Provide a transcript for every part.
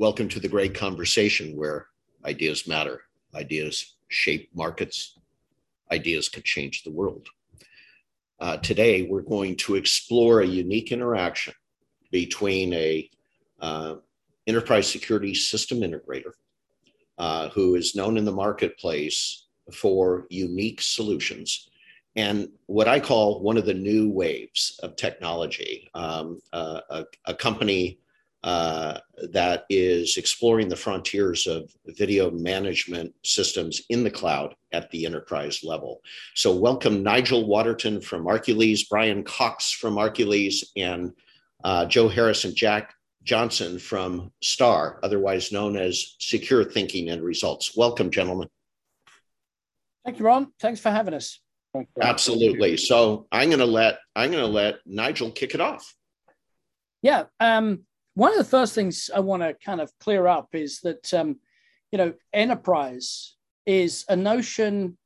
Welcome to the great conversation where ideas matter, ideas shape markets, ideas could change the world. Uh, today, we're going to explore a unique interaction between a uh, enterprise security system integrator uh, who is known in the marketplace for unique solutions and what I call one of the new waves of technology, um, uh, a, a, company uh, that is exploring the frontiers of video management systems in the cloud at the enterprise level. So, welcome Nigel Waterton from Arcules, Brian Cox from Arcules, and uh, Joe Harris and Jack Johnson from STAR, otherwise known as Secure Thinking and Results. Welcome, gentlemen. Thank you, Ron. Thanks for having us. Absolutely. So I'm going to let I'm going to let Nigel kick it off. Yeah. Um, one of the first things I want to kind of clear up is that um, you know enterprise is a notion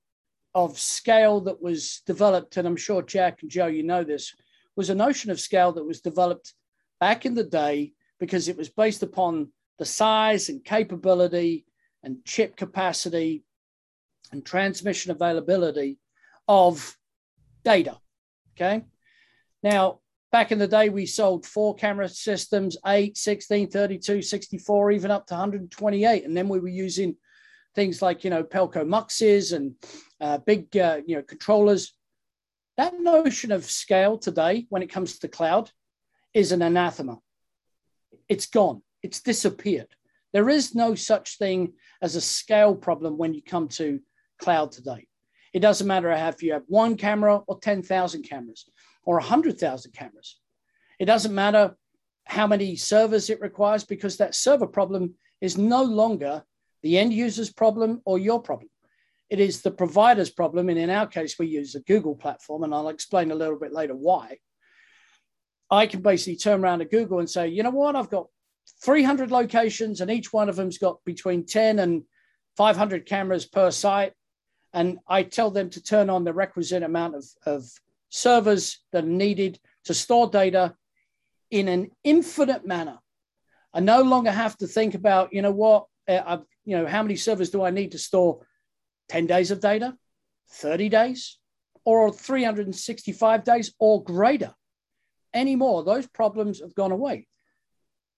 of scale that was developed, and I'm sure Jack and Joe, you know this, was a notion of scale that was developed back in the day because it was based upon the size and capability and chip capacity and transmission availability of data. Okay. Now, back in the day, we sold four camera systems 8, 16, 32, 64, even up to 128. And then we were using things like, you know, Pelco muxes and uh, big, uh, you know, controllers. That notion of scale today, when it comes to cloud, is an anathema. It's gone, it's disappeared. There is no such thing as a scale problem when you come to cloud today. It doesn't matter if you have one camera or 10,000 cameras or 100,000 cameras. It doesn't matter how many servers it requires because that server problem is no longer the end user's problem or your problem. It is the provider's problem. And in our case, we use a Google platform, and I'll explain a little bit later why. I can basically turn around to Google and say, you know what, I've got 300 locations, and each one of them's got between 10 and 500 cameras per site and I tell them to turn on the requisite amount of, of servers that are needed to store data in an infinite manner. I no longer have to think about, you know what, uh, you know, how many servers do I need to store 10 days of data, 30 days, or 365 days or greater anymore. Those problems have gone away.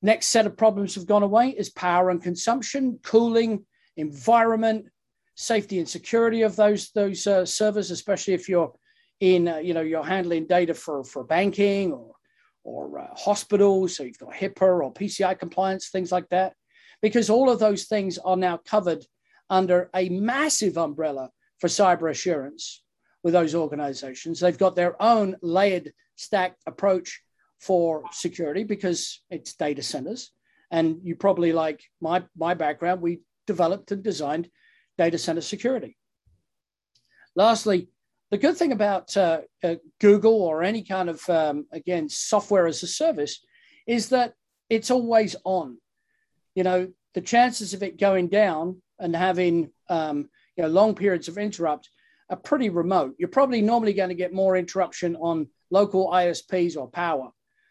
Next set of problems have gone away is power and consumption, cooling, environment, safety and security of those those uh, servers, especially if you're in uh, you know you're handling data for for banking or or uh, hospitals, so you've got HIPAA or PCI compliance, things like that, because all of those things are now covered under a massive umbrella for cyber assurance with those organizations. They've got their own layered stacked approach for security because it's data centers. And you probably like my my background, we developed and designed data center security. Lastly, the good thing about uh, uh, Google or any kind of, um, again, software as a service is that it's always on. You know, the chances of it going down and having, um, you know, long periods of interrupt are pretty remote. You're probably normally going to get more interruption on local ISPs or power.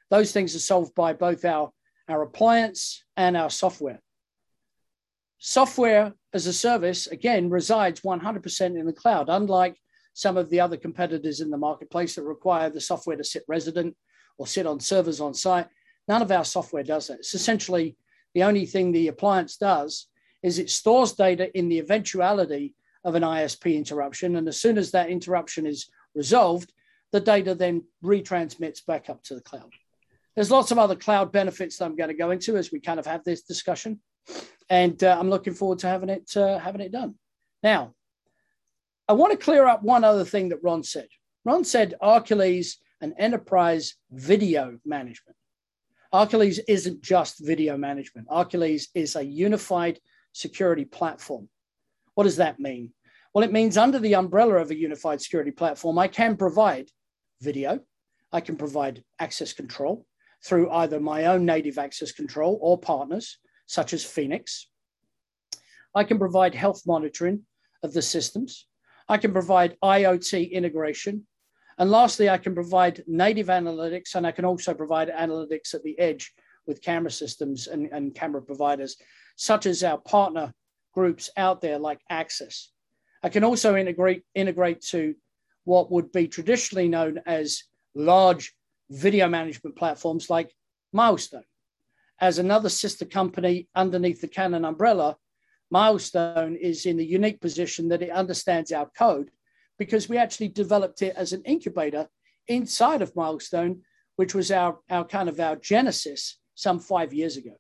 Those things are solved by both our, our appliance and our software. Software as a service, again, resides 100% in the cloud, unlike some of the other competitors in the marketplace that require the software to sit resident or sit on servers on site. None of our software does that. It's essentially the only thing the appliance does is it stores data in the eventuality of an ISP interruption. And as soon as that interruption is resolved, the data then retransmits back up to the cloud. There's lots of other cloud benefits that I'm going to go into as we kind of have this discussion and uh, I'm looking forward to having it uh, having it done. Now, I want to clear up one other thing that Ron said. Ron said Arcules and enterprise video management. Arcules isn't just video management. Arcules is a unified security platform. What does that mean? Well, it means under the umbrella of a unified security platform, I can provide video, I can provide access control through either my own native access control or partners such as Phoenix. I can provide health monitoring of the systems. I can provide IoT integration. And lastly, I can provide native analytics and I can also provide analytics at the edge with camera systems and, and camera providers, such as our partner groups out there like Axis. I can also integrate, integrate to what would be traditionally known as large video management platforms like Milestone. As another sister company underneath the Canon umbrella, Milestone is in the unique position that it understands our code because we actually developed it as an incubator inside of Milestone, which was our, our kind of our genesis some five years ago.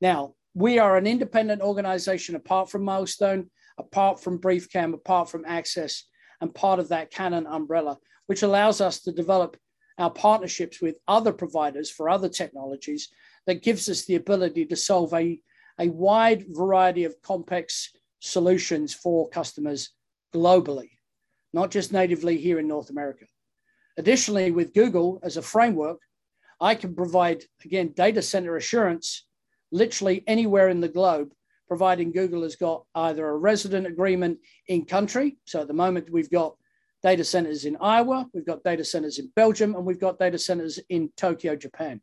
Now, we are an independent organization apart from Milestone, apart from BriefCam, apart from Axis, and part of that Canon umbrella, which allows us to develop our partnerships with other providers for other technologies that gives us the ability to solve a, a wide variety of complex solutions for customers globally, not just natively here in North America. Additionally, with Google as a framework, I can provide, again, data center assurance literally anywhere in the globe, providing Google has got either a resident agreement in country. So at the moment, we've got data centers in Iowa, we've got data centers in Belgium, and we've got data centers in Tokyo, Japan.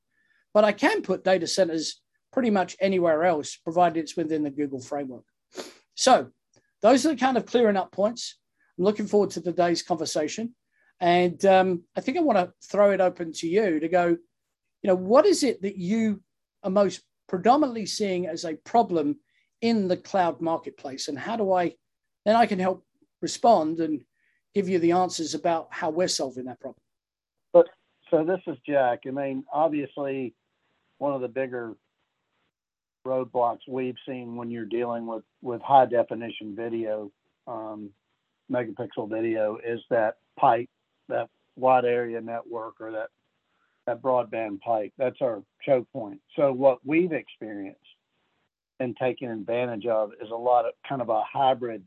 But I can put data centers pretty much anywhere else, provided it's within the Google framework. So those are the kind of clearing up points. I'm looking forward to today's conversation. And um, I think I want to throw it open to you to go, you know, what is it that you are most predominantly seeing as a problem in the cloud marketplace? And how do I, then I can help respond and give you the answers about how we're solving that problem. But so this is Jack. I mean, obviously, one of the bigger roadblocks we've seen when you're dealing with with high definition video, um, megapixel video, is that pipe, that wide area network, or that that broadband pipe. That's our choke point. So what we've experienced and taken advantage of is a lot of kind of a hybrid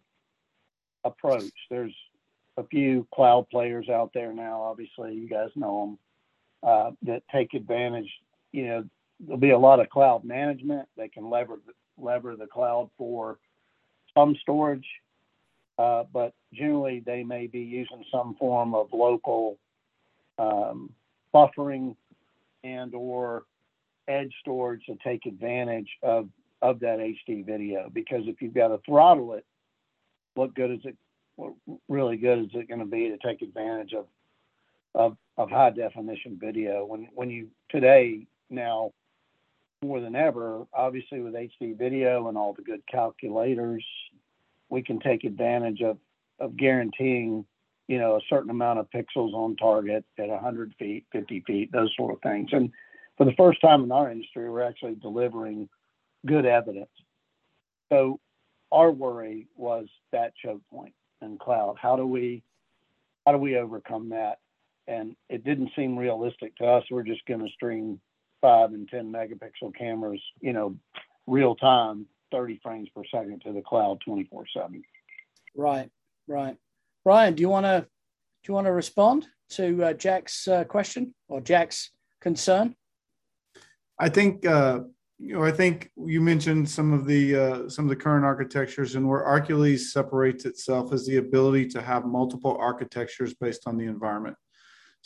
approach. There's a few cloud players out there now. Obviously, you guys know them uh, that take advantage. You know, there'll be a lot of cloud management. They can lever lever the cloud for some storage, uh, but generally they may be using some form of local um, buffering and or edge storage to take advantage of of that HD video. Because if you've got to throttle it, what good is it what really good is it going to be to take advantage of, of, of high definition video when, when you today now more than ever, obviously with HD video and all the good calculators, we can take advantage of, of guaranteeing, you know, a certain amount of pixels on target at 100 feet, 50 feet, those sort of things. And for the first time in our industry, we're actually delivering good evidence. So our worry was that choke point and cloud. How do we how do we overcome that? And it didn't seem realistic to us. We're just going to stream five and ten megapixel cameras, you know, real time, 30 frames per second to the cloud 24 seven. Right, right. Brian, do you want to do you want to respond to uh, Jack's uh, question or Jack's concern? I think uh, you know, I think you mentioned some of the uh, some of the current architectures, and where Arcules separates itself is the ability to have multiple architectures based on the environment.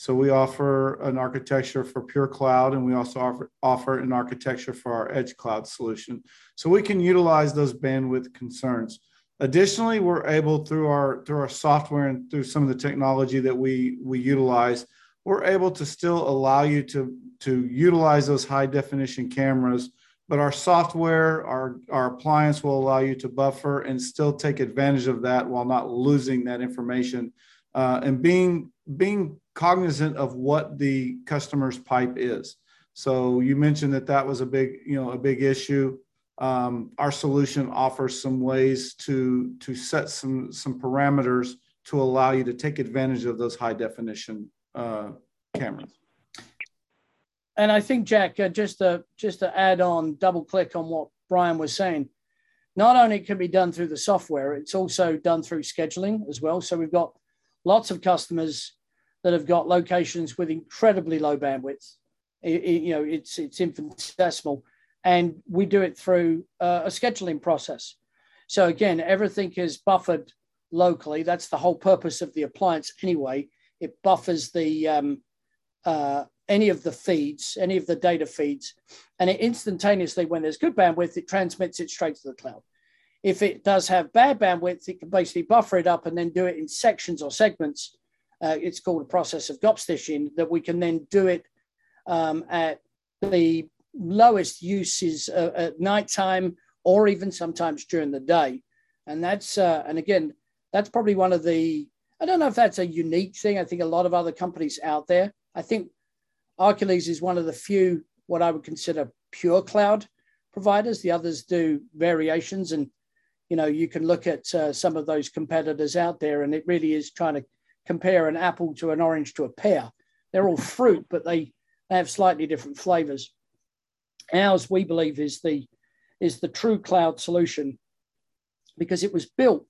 So we offer an architecture for pure cloud, and we also offer offer an architecture for our edge cloud solution. So we can utilize those bandwidth concerns. Additionally, we're able through our through our software and through some of the technology that we we utilize, we're able to still allow you to to utilize those high definition cameras but our software, our, our appliance will allow you to buffer and still take advantage of that while not losing that information uh, and being, being cognizant of what the customer's pipe is. So you mentioned that that was a big, you know, a big issue. Um, our solution offers some ways to to set some some parameters to allow you to take advantage of those high definition uh, cameras and I think Jack, uh, just to just to add on, double click on what Brian was saying. Not only can be done through the software, it's also done through scheduling as well. So we've got lots of customers that have got locations with incredibly low bandwidth. It, it, you know, it's it's infinitesimal, and we do it through uh, a scheduling process. So again, everything is buffered locally. That's the whole purpose of the appliance anyway. It buffers the um, uh, any of the feeds, any of the data feeds, and it instantaneously, when there's good bandwidth, it transmits it straight to the cloud. If it does have bad bandwidth, it can basically buffer it up and then do it in sections or segments. Uh, it's called a process of gop stitching that we can then do it um, at the lowest uses uh, at nighttime or even sometimes during the day. And that's, uh, and again, that's probably one of the, I don't know if that's a unique thing. I think a lot of other companies out there, I think Arcules is one of the few, what I would consider pure cloud providers. The others do variations and you know, you can look at uh, some of those competitors out there, and it really is trying to compare an apple to an orange to a pear. They're all fruit, but they, they have slightly different flavors. Ours, we believe, is the is the true cloud solution because it was built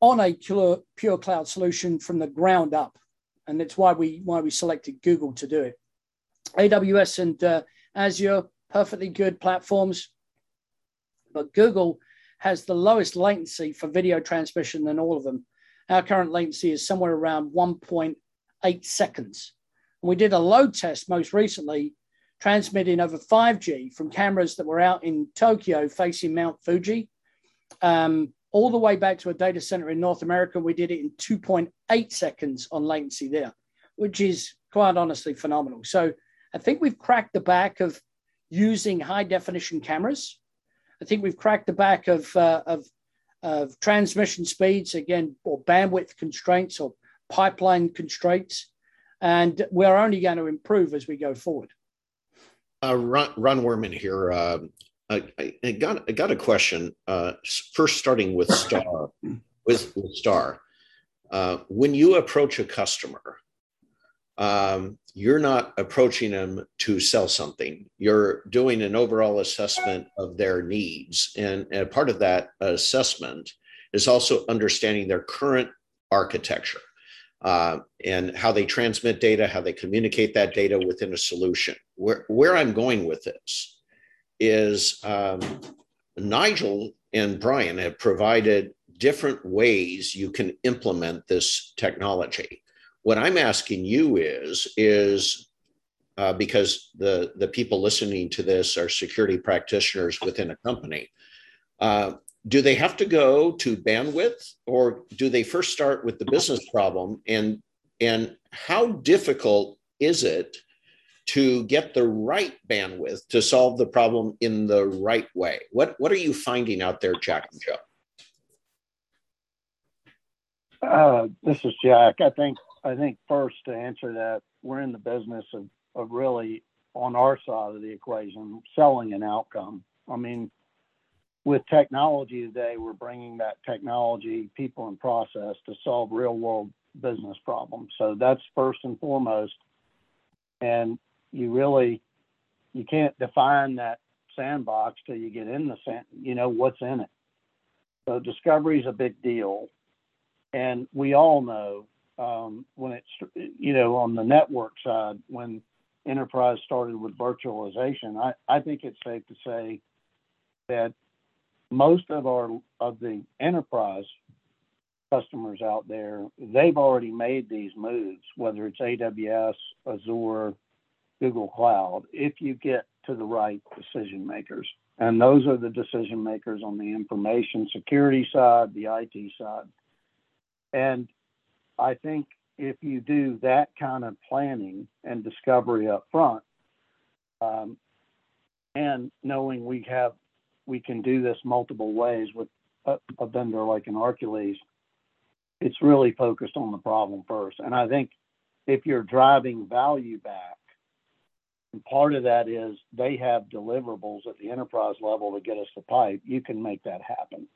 on a pure, pure cloud solution from the ground up, and that's why we why we selected Google to do it. AWS and uh, Azure, perfectly good platforms, but Google has the lowest latency for video transmission than all of them. Our current latency is somewhere around 1.8 seconds. And we did a load test most recently, transmitting over 5G from cameras that were out in Tokyo facing Mount Fuji, um, all the way back to a data center in North America. We did it in 2.8 seconds on latency there, which is quite honestly phenomenal. So I think we've cracked the back of using high definition cameras I think we've cracked the back of, uh, of, of transmission speeds, again, or bandwidth constraints or pipeline constraints. And we're only going to improve as we go forward. Uh, Ron, Ron Worman here. Uh, I, I, got I got a question. Uh, first, starting with Star, with, with Star. Uh, when you approach a customer, um, you're not approaching them to sell something. You're doing an overall assessment of their needs. And, and part of that assessment is also understanding their current architecture uh, and how they transmit data, how they communicate that data within a solution. Where, where I'm going with this is um, Nigel and Brian have provided different ways you can implement this technology. What I'm asking you is, is uh, because the, the people listening to this are security practitioners within a company, uh, do they have to go to bandwidth or do they first start with the business problem? And and how difficult is it to get the right bandwidth to solve the problem in the right way? What what are you finding out there jack and joe? Uh, this is jack. I think I think first to answer that, we're in the business of, of really on our side of the equation, selling an outcome. I mean, with technology today, we're bringing that technology, people, and process to solve real world business problems. So that's first and foremost. And you really, you can't define that sandbox till you get in the sand, you know, what's in it. So discovery is a big deal. And we all know um, when it's you know on the network side when enterprise started with virtualization I, I think it's safe to say that most of our of the enterprise customers out there they've already made these moves whether it's aws azure google cloud if you get to the right decision makers. And those are the decision makers on the information security side the it side. And I think if you do that kind of planning and discovery up front, um, and knowing we have we can do this multiple ways with a, a vendor like an Arcules, it's really focused on the problem first. And I think if you're driving value back, and part of that is they have deliverables at the enterprise level to get us the pipe, you can make that happen.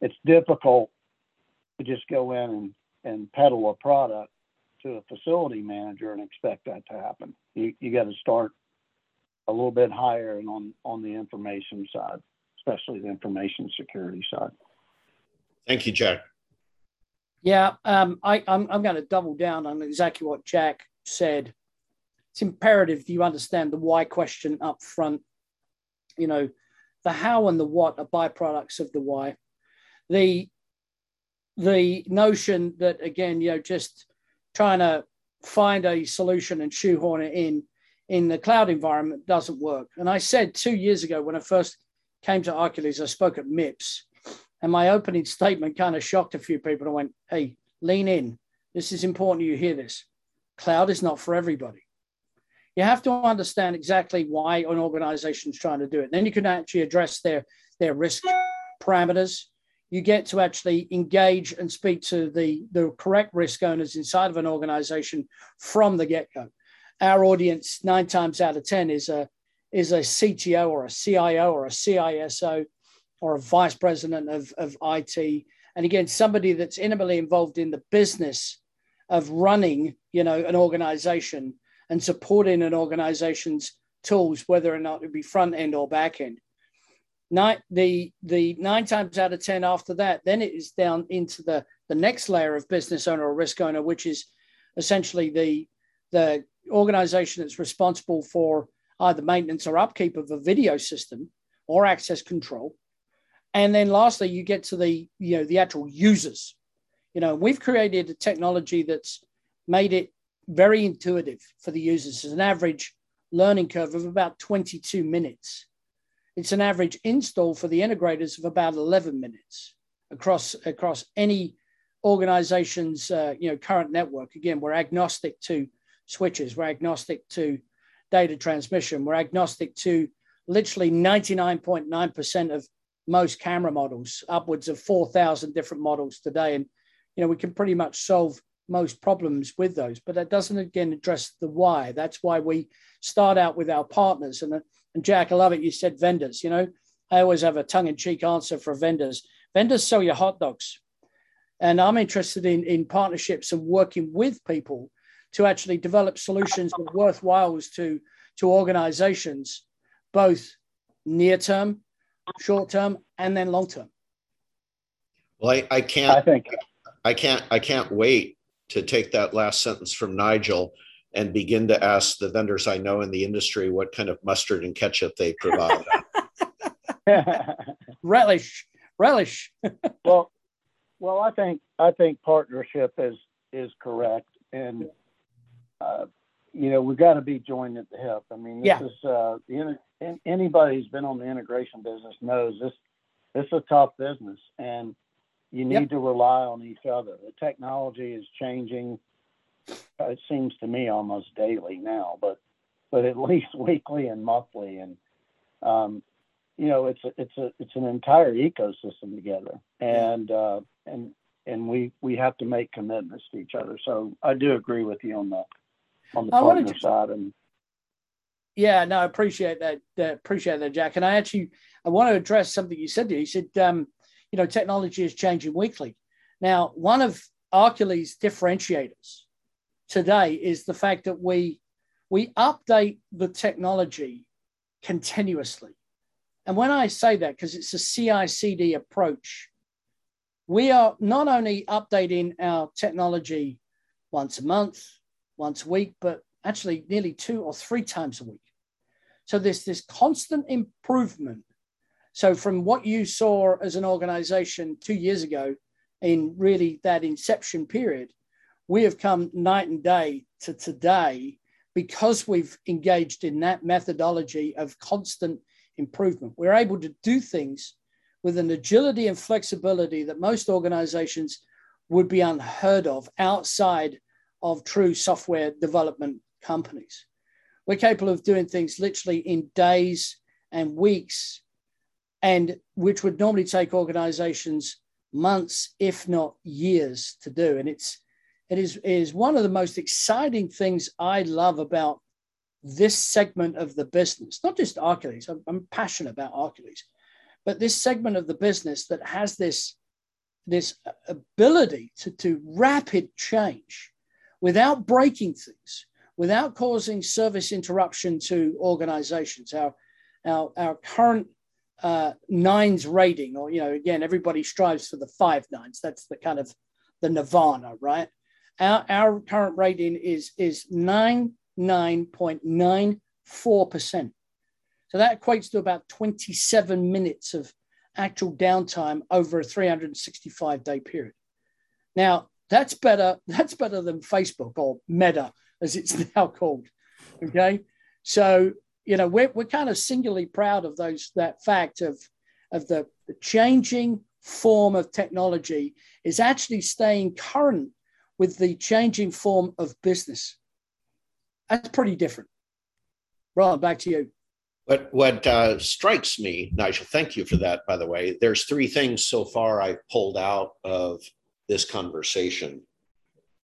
It's difficult to just go in and and peddle a product to a facility manager and expect that to happen. You, you got to start a little bit higher and on, on the information side, especially the information security side. Thank you, Jack. Yeah, um, I, I'm, I'm going to double down on exactly what Jack said. It's imperative you understand the why question up front. You know, the how and the what are byproducts of the why. The the notion that again, you know, just trying to find a solution and shoehorn it in in the cloud environment doesn't work. And I said two years ago when I first came to Arcules, I spoke at MIPS, and my opening statement kind of shocked a few people. I went, "Hey, lean in. This is important. You hear this? Cloud is not for everybody. You have to understand exactly why an organization is trying to do it. Then you can actually address their their risk parameters. You get to actually engage and speak to the, the correct risk owners inside of an organization from the get go. Our audience, nine times out of 10, is a, is a CTO or a CIO or a CISO or a vice president of, of IT. And again, somebody that's intimately involved in the business of running, you know, an organization and supporting an organization's tools, whether or not it be front end or back end. Nine, the the nine times out of ten after that, then it is down into the the next layer of business owner or risk owner, which is essentially the the organization that's responsible for either maintenance or upkeep of a video system or access control. And then lastly, you get to the you know the actual users. You know, we've created a technology that's made it very intuitive for the users. It's an average learning curve of about 22 minutes. It's an average install for the integrators of about 11 minutes across across any organization's uh, you know current network. Again, we're agnostic to switches. We're agnostic to data transmission. We're agnostic to literally 99.9% of most camera models, upwards of 4,000 different models today. And, you know, we can pretty much solve most problems with those, but that doesn't again address the why. That's why we start out with our partners. And, and Jack, I love it. You said vendors, you know, I always have a tongue in cheek answer for vendors. Vendors sell you hot dogs. And I'm interested in, in partnerships and working with people to actually develop solutions that are worthwhiles to, to organizations, both near term, short term, and then long term. Well, I, I can't I think I can't I can't wait to take that last sentence from Nigel and begin to ask the vendors I know in the industry what kind of mustard and ketchup they provide. relish, relish. well, well, I think I think partnership is is correct, and uh, you know we've got to be joined at the hip. I mean, this yeah. is uh, the, anybody who's been on the integration business knows this. This is a tough business, and you need yep. to rely on each other. The technology is changing. It seems to me almost daily now, but but at least weekly and monthly, and um, you know it's a, it's a it's an entire ecosystem together, and uh, and and we we have to make commitments to each other. So I do agree with you on the on the I partner to, side and. Yeah, no, I appreciate that. Uh, appreciate that, Jack. And I actually I want to address something you said. There. You said um, you know, technology is changing weekly. Now, one of Arcules' differentiators today is the fact that we we update the technology continuously. And when I say that, because it's a CI/CD approach, we are not only updating our technology once a month, once a week, but actually nearly two or three times a week. So there's this constant improvement so, from what you saw as an organization two years ago, in really that inception period, we have come night and day to today because we've engaged in that methodology of constant improvement. We're able to do things with an agility and flexibility that most organizations would be unheard of outside of true software development companies. We're capable of doing things literally in days and weeks and which would normally take organizations months, if not years, to do. And it's it is, is one of the most exciting things I love about this segment of the business, not just Arcules. I'm, I'm passionate about Arcules, but this segment of the business that has this, this ability to, to rapid change without breaking things, without causing service interruption to organizations. Our, our, our current uh, nines rating, or you know, again, everybody strives for the five nines. That's the kind of the nirvana, right? Our, our current rating is is nine nine point nine four percent. So that equates to about 27 minutes of actual downtime over a 365 day period. Now that's better. That's better than Facebook or Meta as it's now called. Okay. So, you know, we're, we're kind of singularly proud of those, that fact of, of the, the changing form of technology is actually staying current with the changing form of business. That's pretty different. Ron, back to you. What what uh, strikes me, Nigel, thank you for that. By the way, there's three things so far I've pulled out of this conversation.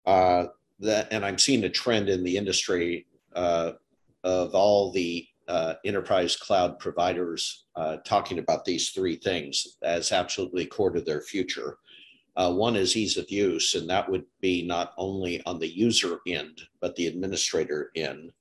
Uh, that, and I'm seeing a trend in the industry uh, of all the uh, enterprise cloud providers uh, talking about these three things as absolutely core to their future. Uh, one is ease of use, and that would be not only on the user end, but the administrator end.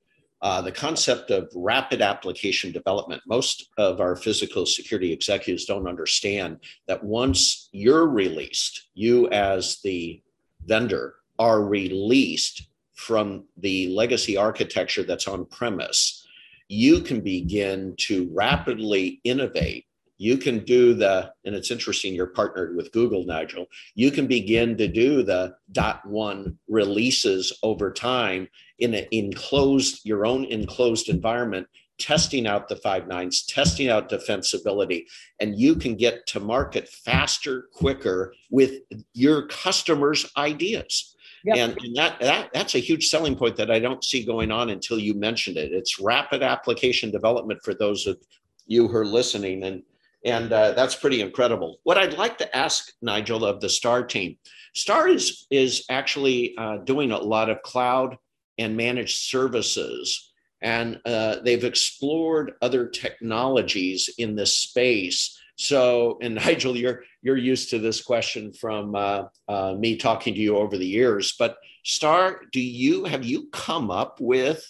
Uh, the concept of rapid application development. Most of our physical security executives don't understand that once you're released, you as the vendor are released from the legacy architecture that's on premise, you can begin to rapidly innovate you can do the and it's interesting you're partnered with google nigel you can begin to do the dot one releases over time in an enclosed your own enclosed environment testing out the five nines testing out defensibility and you can get to market faster quicker with your customers ideas Yep. And, and that, that that's a huge selling point that I don't see going on until you mentioned it. It's rapid application development for those of you who are listening. And and uh, that's pretty incredible. What I'd like to ask Nigel of the Star team, Star is is actually uh, doing a lot of cloud and managed services, and uh, they've explored other technologies in this space. So, and Nigel, you're you're used to this question from uh, uh, me talking to you over the years, but Star, do you have you come up with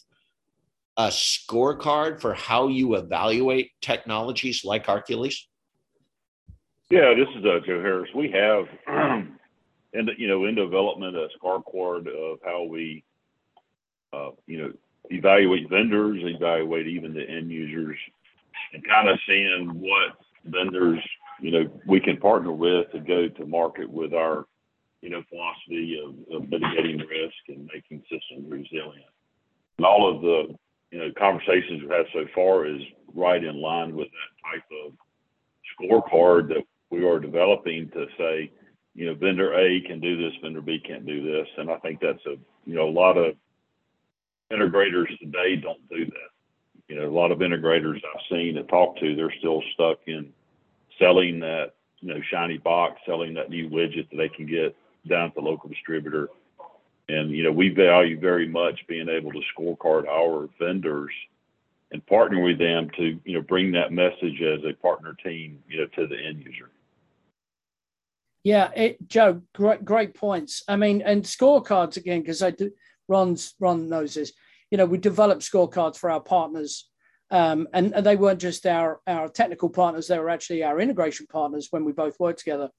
a scorecard for how you evaluate technologies like Arcules? Yeah, this is uh, Joe Harris. We have, and you know, in development a scorecard of how we, uh, you know, evaluate vendors, evaluate even the end users, and kind of seeing what vendors, you know, we can partner with to go to market with our, you know, philosophy of, of mitigating risk and making systems resilient. And all of the you know, conversations we've had so far is right in line with that type of scorecard that we are developing to say, you know, vendor A can do this, vendor B can't do this. And I think that's a, you know, a lot of integrators today don't do that. You know, a lot of integrators I've seen and talked to, they're still stuck in selling that, you know, shiny box, selling that new widget that they can get down at the local distributor and, you know, we value very much being able to scorecard our vendors and partner with them to, you know, bring that message as a partner team, you know, to the end user. Yeah, it, Joe, great, great points. I mean, and scorecards again, because I do, Ron's, Ron knows this. You know, we develop scorecards for our partners, um, and, and they weren't just our our technical partners; they were actually our integration partners when we both worked together.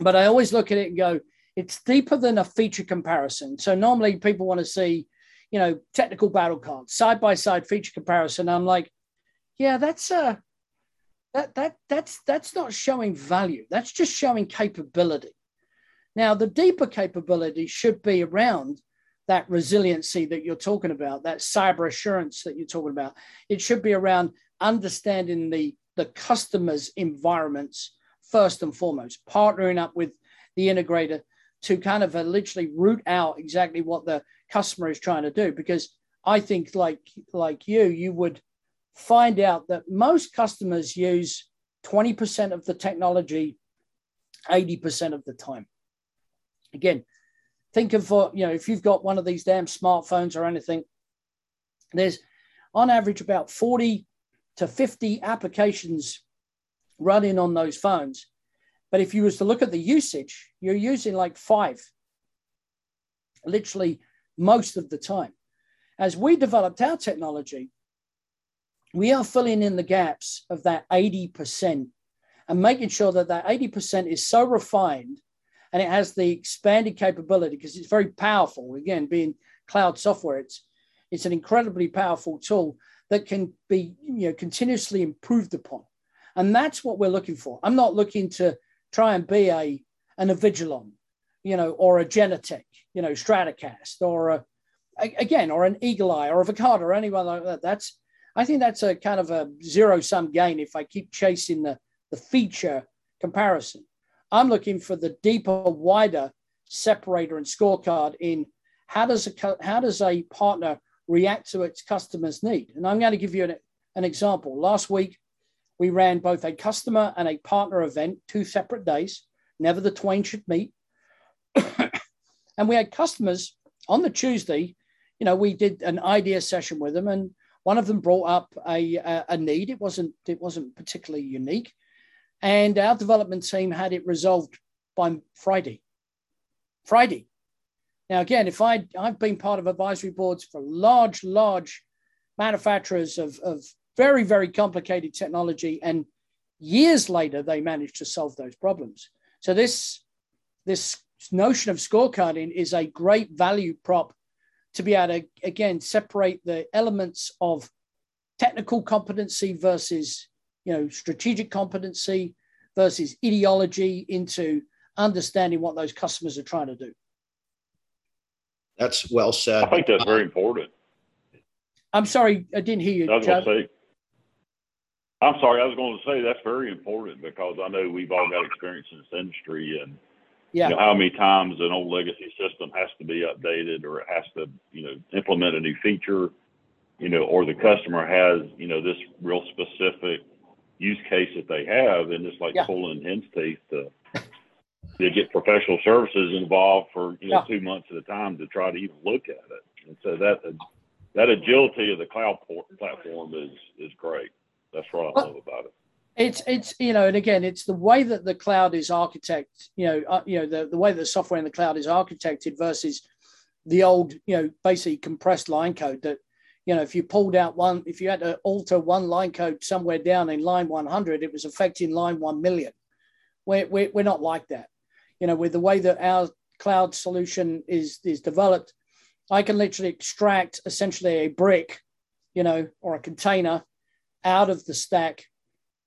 But I always look at it and go, it's deeper than a feature comparison. So normally people want to see, you know, technical battle cards, side by side feature comparison. I'm like, yeah, that's uh that that that's that's not showing value. That's just showing capability. Now, the deeper capability should be around that resiliency that you're talking about, that cyber assurance that you're talking about. It should be around understanding the the customer's environments first and foremost, partnering up with the integrator to kind of uh, literally root out exactly what the customer is trying to do because i think like like you you would find out that most customers use 20% of the technology 80% of the time. Again think of uh, you know if you've got one of these damn smartphones or anything there's on average about 40 to 50 applications running on those phones but if you was to look at the usage, you're using like five, literally most of the time. As we developed our technology, we are filling in the gaps of that 80% and making sure that that 80% is so refined and it has the expanded capability because it's very powerful. Again, being cloud software, it's it's an incredibly powerful tool that can be you know continuously improved upon. And that's what we're looking for. I'm not looking to try and be a an Avigilon, you know, or a Genetec, you know, Stratocast, or a again, or an Eagle Eye or a Verkada or anyone like that. That's I think that's a kind of a zero sum gain if I keep chasing the, the feature comparison. I'm looking for the deeper, wider separator and scorecard in how does a how does a partner react to its customer's need? And I'm going to give you an, an example. Last week, we ran both a customer and a partner event, two separate days. Never the twain should meet. and we had customers on the Tuesday. You know, we did an idea session with them, and one of them brought up a, a, a need. It wasn't it wasn't particularly unique, and our development team had it resolved by Friday. Friday. Now, again, if I I've been part of advisory boards for large, large manufacturers of, of very, very complicated technology, and years later they managed to solve those problems. So this this notion of scorecarding is a great value prop to be able to again separate the elements of technical competency versus you know strategic competency versus ideology into understanding what those customers are trying to do. That's well said. I think that's very important. I'm sorry, I didn't hear you. I was going to say, I'm sorry, I was going to say that's very important because I know we've all got experience in this industry and yeah. You know, how many times an old legacy system has to be updated or it has to, you know, implement a new feature, you know, or the customer has, you know, this real specific use case that they have and it's like yeah. pulling hen's teeth to to get professional services involved for you know yeah. two months at a time to try to even look at it. And so that that agility of the cloud platform is is great. That's what I love about it. It's it's you know, and again, it's the way that the cloud is architected. You know, uh, you know the the way that the software in the cloud is architected versus the old you know basically compressed line code that you know if you pulled out one if you had to alter one line code somewhere down in line 100 it was affecting line 1 million we're, we're, we're not like that you know, with the way that our cloud solution is is developed, I can literally extract essentially a brick, you know, or a container out of the stack,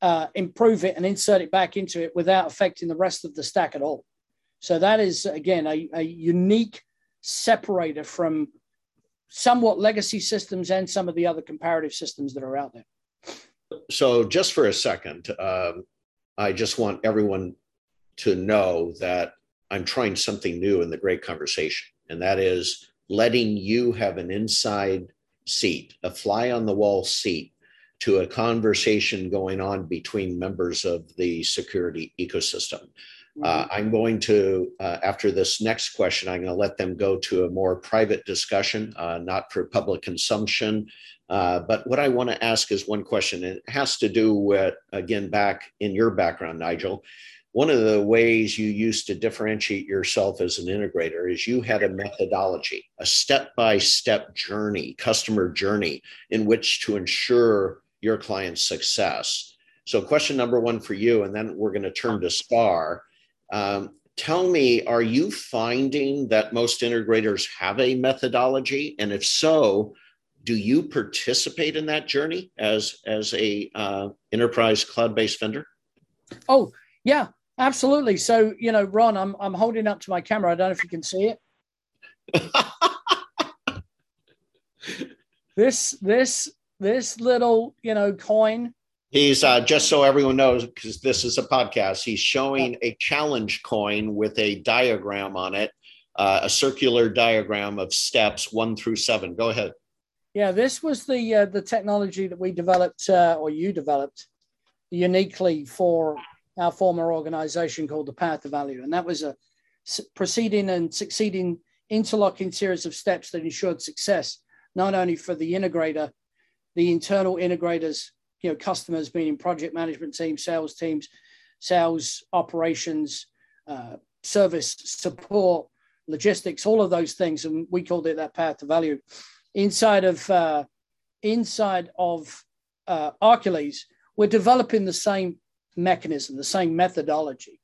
uh, improve it, and insert it back into it without affecting the rest of the stack at all. So that is again a, a unique separator from somewhat legacy systems and some of the other comparative systems that are out there. So, just for a second, um, I just want everyone to know that I'm trying something new in the great conversation, and that is letting you have an inside seat, a fly on the wall seat to a conversation going on between members of the security ecosystem. Mm-hmm. Uh, I'm going to, uh, after this next question, I'm going to let them go to a more private discussion, uh, not for public consumption. Uh, but what I want to ask is one question. It has to do with, again, back in your background, Nigel one of the ways you used to differentiate yourself as an integrator is you had a methodology, a step by step journey, customer journey in which to ensure your client's success. So, question number one for you, and then we're going to turn to STAR. Um, tell me, are you finding that most integrators have a methodology? And if so, do you participate in that journey as, as a uh, enterprise cloud based vendor? Oh, yeah, Absolutely. So, you know, Ron, I'm I'm holding up to my camera. I don't know if you can see it. this this this little, you know, coin. He's uh, just so everyone knows, because this is a podcast. He's showing a challenge coin with a diagram on it, uh, a circular diagram of steps one through seven. Go ahead. Yeah, this was the uh, the technology that we developed, uh, or you developed, uniquely for our former organization called the Path to Value. And that was a proceeding and succeeding interlocking series of steps that ensured success, not only for the integrator, the internal integrators, you know, customers, meaning project management teams, sales teams, sales operations, uh, service support, logistics, all of those things. And we called it that path to value. Inside of uh, inside of uh, Arcules, we're developing the same mechanism, the same methodology.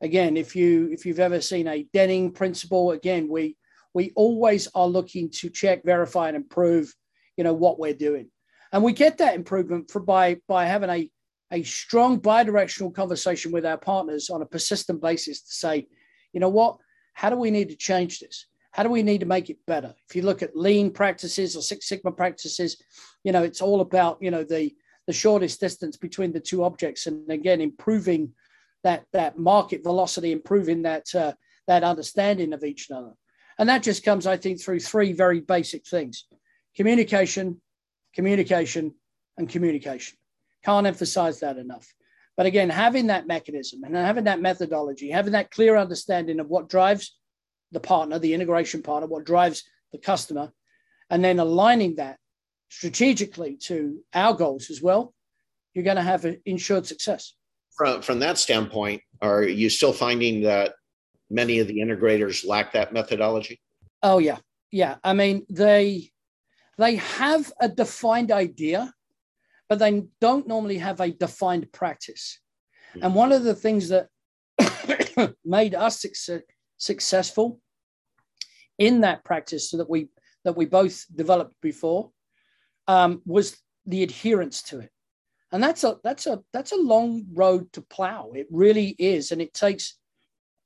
Again, if you if you've ever seen a Deming principle, again, we we always are looking to check, verify, and improve, you know, what we're doing. And we get that improvement for by by having a a strong bidirectional conversation with our partners on a persistent basis to say, you know what, how do we need to change this? How do we need to make it better? If you look at lean practices or Six Sigma practices, you know, it's all about, you know, the, the shortest distance between the two objects. And again, improving that, that market velocity, improving that, uh, that understanding of each other. And that just comes, I think, through three very basic things communication, communication, and communication. Can't emphasize that enough. But again, having that mechanism and having that methodology, having that clear understanding of what drives the partner, the integration partner, what drives the customer, and then aligning that strategically to our goals as well, you're going to have an insured success. From, from that standpoint, are you still finding that many of the integrators lack that methodology? Oh yeah, yeah. I mean, they they have a defined idea, but they don't normally have a defined practice. Mm-hmm. And one of the things that made us success, successful in that practice so that we that we both developed before um, was the adherence to it and that's a that's a that's a long road to plow it really is and it takes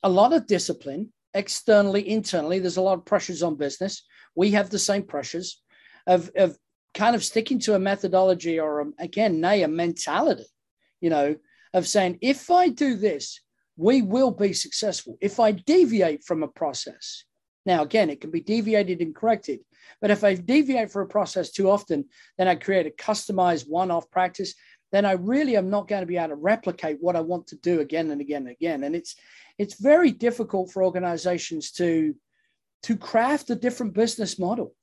a lot of discipline externally, internally. There's a lot of pressures on business. We have the same pressures of, of kind of sticking to a methodology or, a, again, nay, a mentality, you know, of saying, if I do this, we will be successful. If I deviate from a process, now again, it can be deviated and corrected, but if I deviate from a process too often, then I create a customized one off practice then I really am not going to be able to replicate what I want to do again and again and again. And it's it's very difficult for organizations to to craft a different business model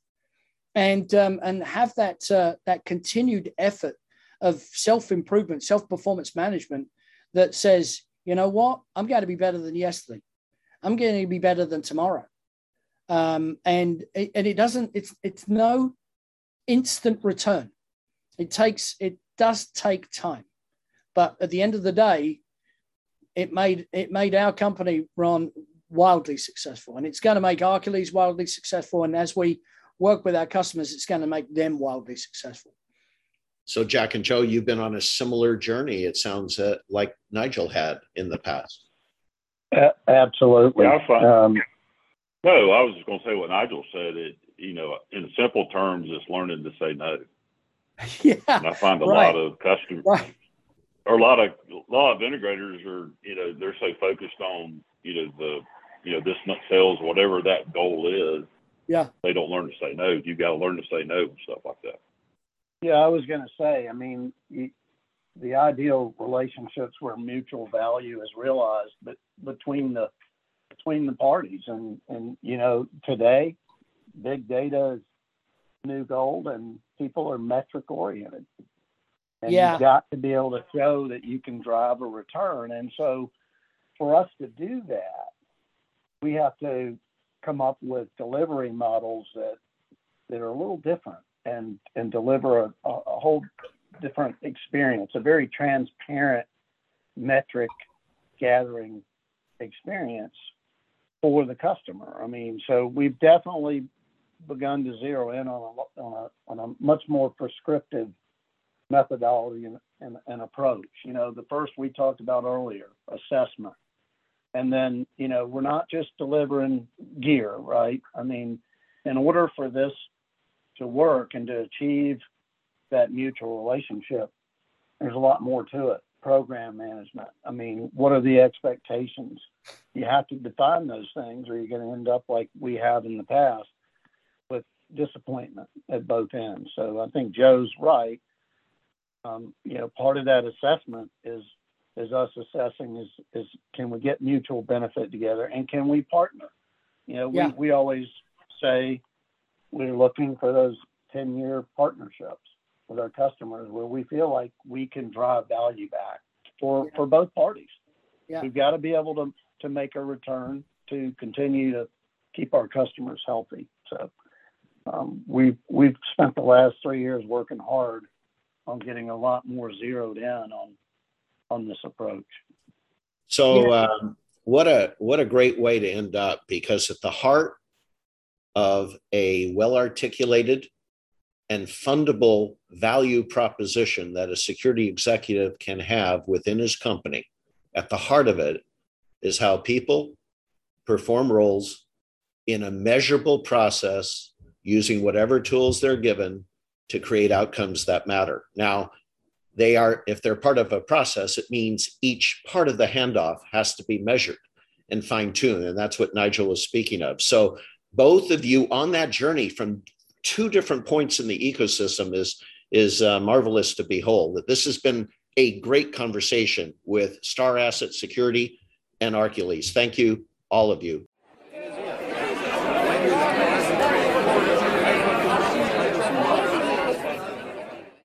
and um, and have that uh, that continued effort of self improvement, self performance management that says, you know what, I'm going to be better than yesterday. I'm going to be better than tomorrow. Um, and it, and it doesn't. It's it's no instant return. It takes it does take time. But at the end of the day, it made it made our company run wildly successful. And it's going to make Arcules wildly successful. And as we work with our customers, it's going to make them wildly successful. So, Jack and Joe, you've been on a similar journey, it sounds uh, like Nigel had in the past. Uh, absolutely. Yeah, um, no, I was just going to say what Nigel said. It, you know, in simple terms, it's learning to say no. yeah. And I find a right. lot of customers right. or a lot of a lot of integrators are, you know, they're so focused on, you know, the you know, this month sales, whatever that goal is. Yeah. They don't learn to say no. You got to learn to say no and stuff like that. Yeah, I was going to say, I mean, the ideal relationships where mutual value is realized, but between the between the parties, and and you know, today, big data is new gold, and people are metric oriented. And yeah. you've got to be able to show that you can drive a return. And so for us to do that, we have to come up with delivery models that that are a little different and and deliver a, a whole different experience, a very transparent metric gathering experience for the customer. I mean, so we've definitely begun to zero in on a, on a, on a much more prescriptive methodology and, and, and, approach. You know, the first we talked about earlier, assessment. And then, you know, we're not just delivering gear, right? I mean, in order for this to work and to achieve that mutual relationship, there's a lot more to it. Program management. I mean, what are the expectations? You have to define those things, or you're going to end up like we have in the past with disappointment at both ends. So I think Joe's right. Um, you know, part of that assessment is is us assessing is is can we get mutual benefit together and can we partner? You know, we, yeah. we always say we're looking for those 10 year partnerships with our customers where we feel like we can drive value back for, yeah. for both parties. Yeah. We've got to be able to, to make a return to continue to keep our customers healthy. So um, we've we've spent the last three years working hard on getting a lot more zeroed in on on this approach. So um, what a what a great way to end up because at the heart of a well articulated and fundable value proposition that a security executive can have within his company at the heart of it is how people perform roles in a measurable process using whatever tools they're given to create outcomes that matter. Now, they are, if they're part of a process, it means each part of the handoff has to be measured and fine tuned. And that's what Nigel was speaking of. So, both of you on that journey from two different points in the ecosystem is, is uh, marvelous to behold. That this has been a great conversation with Star Asset Security and Arcules. Thank you, all of you.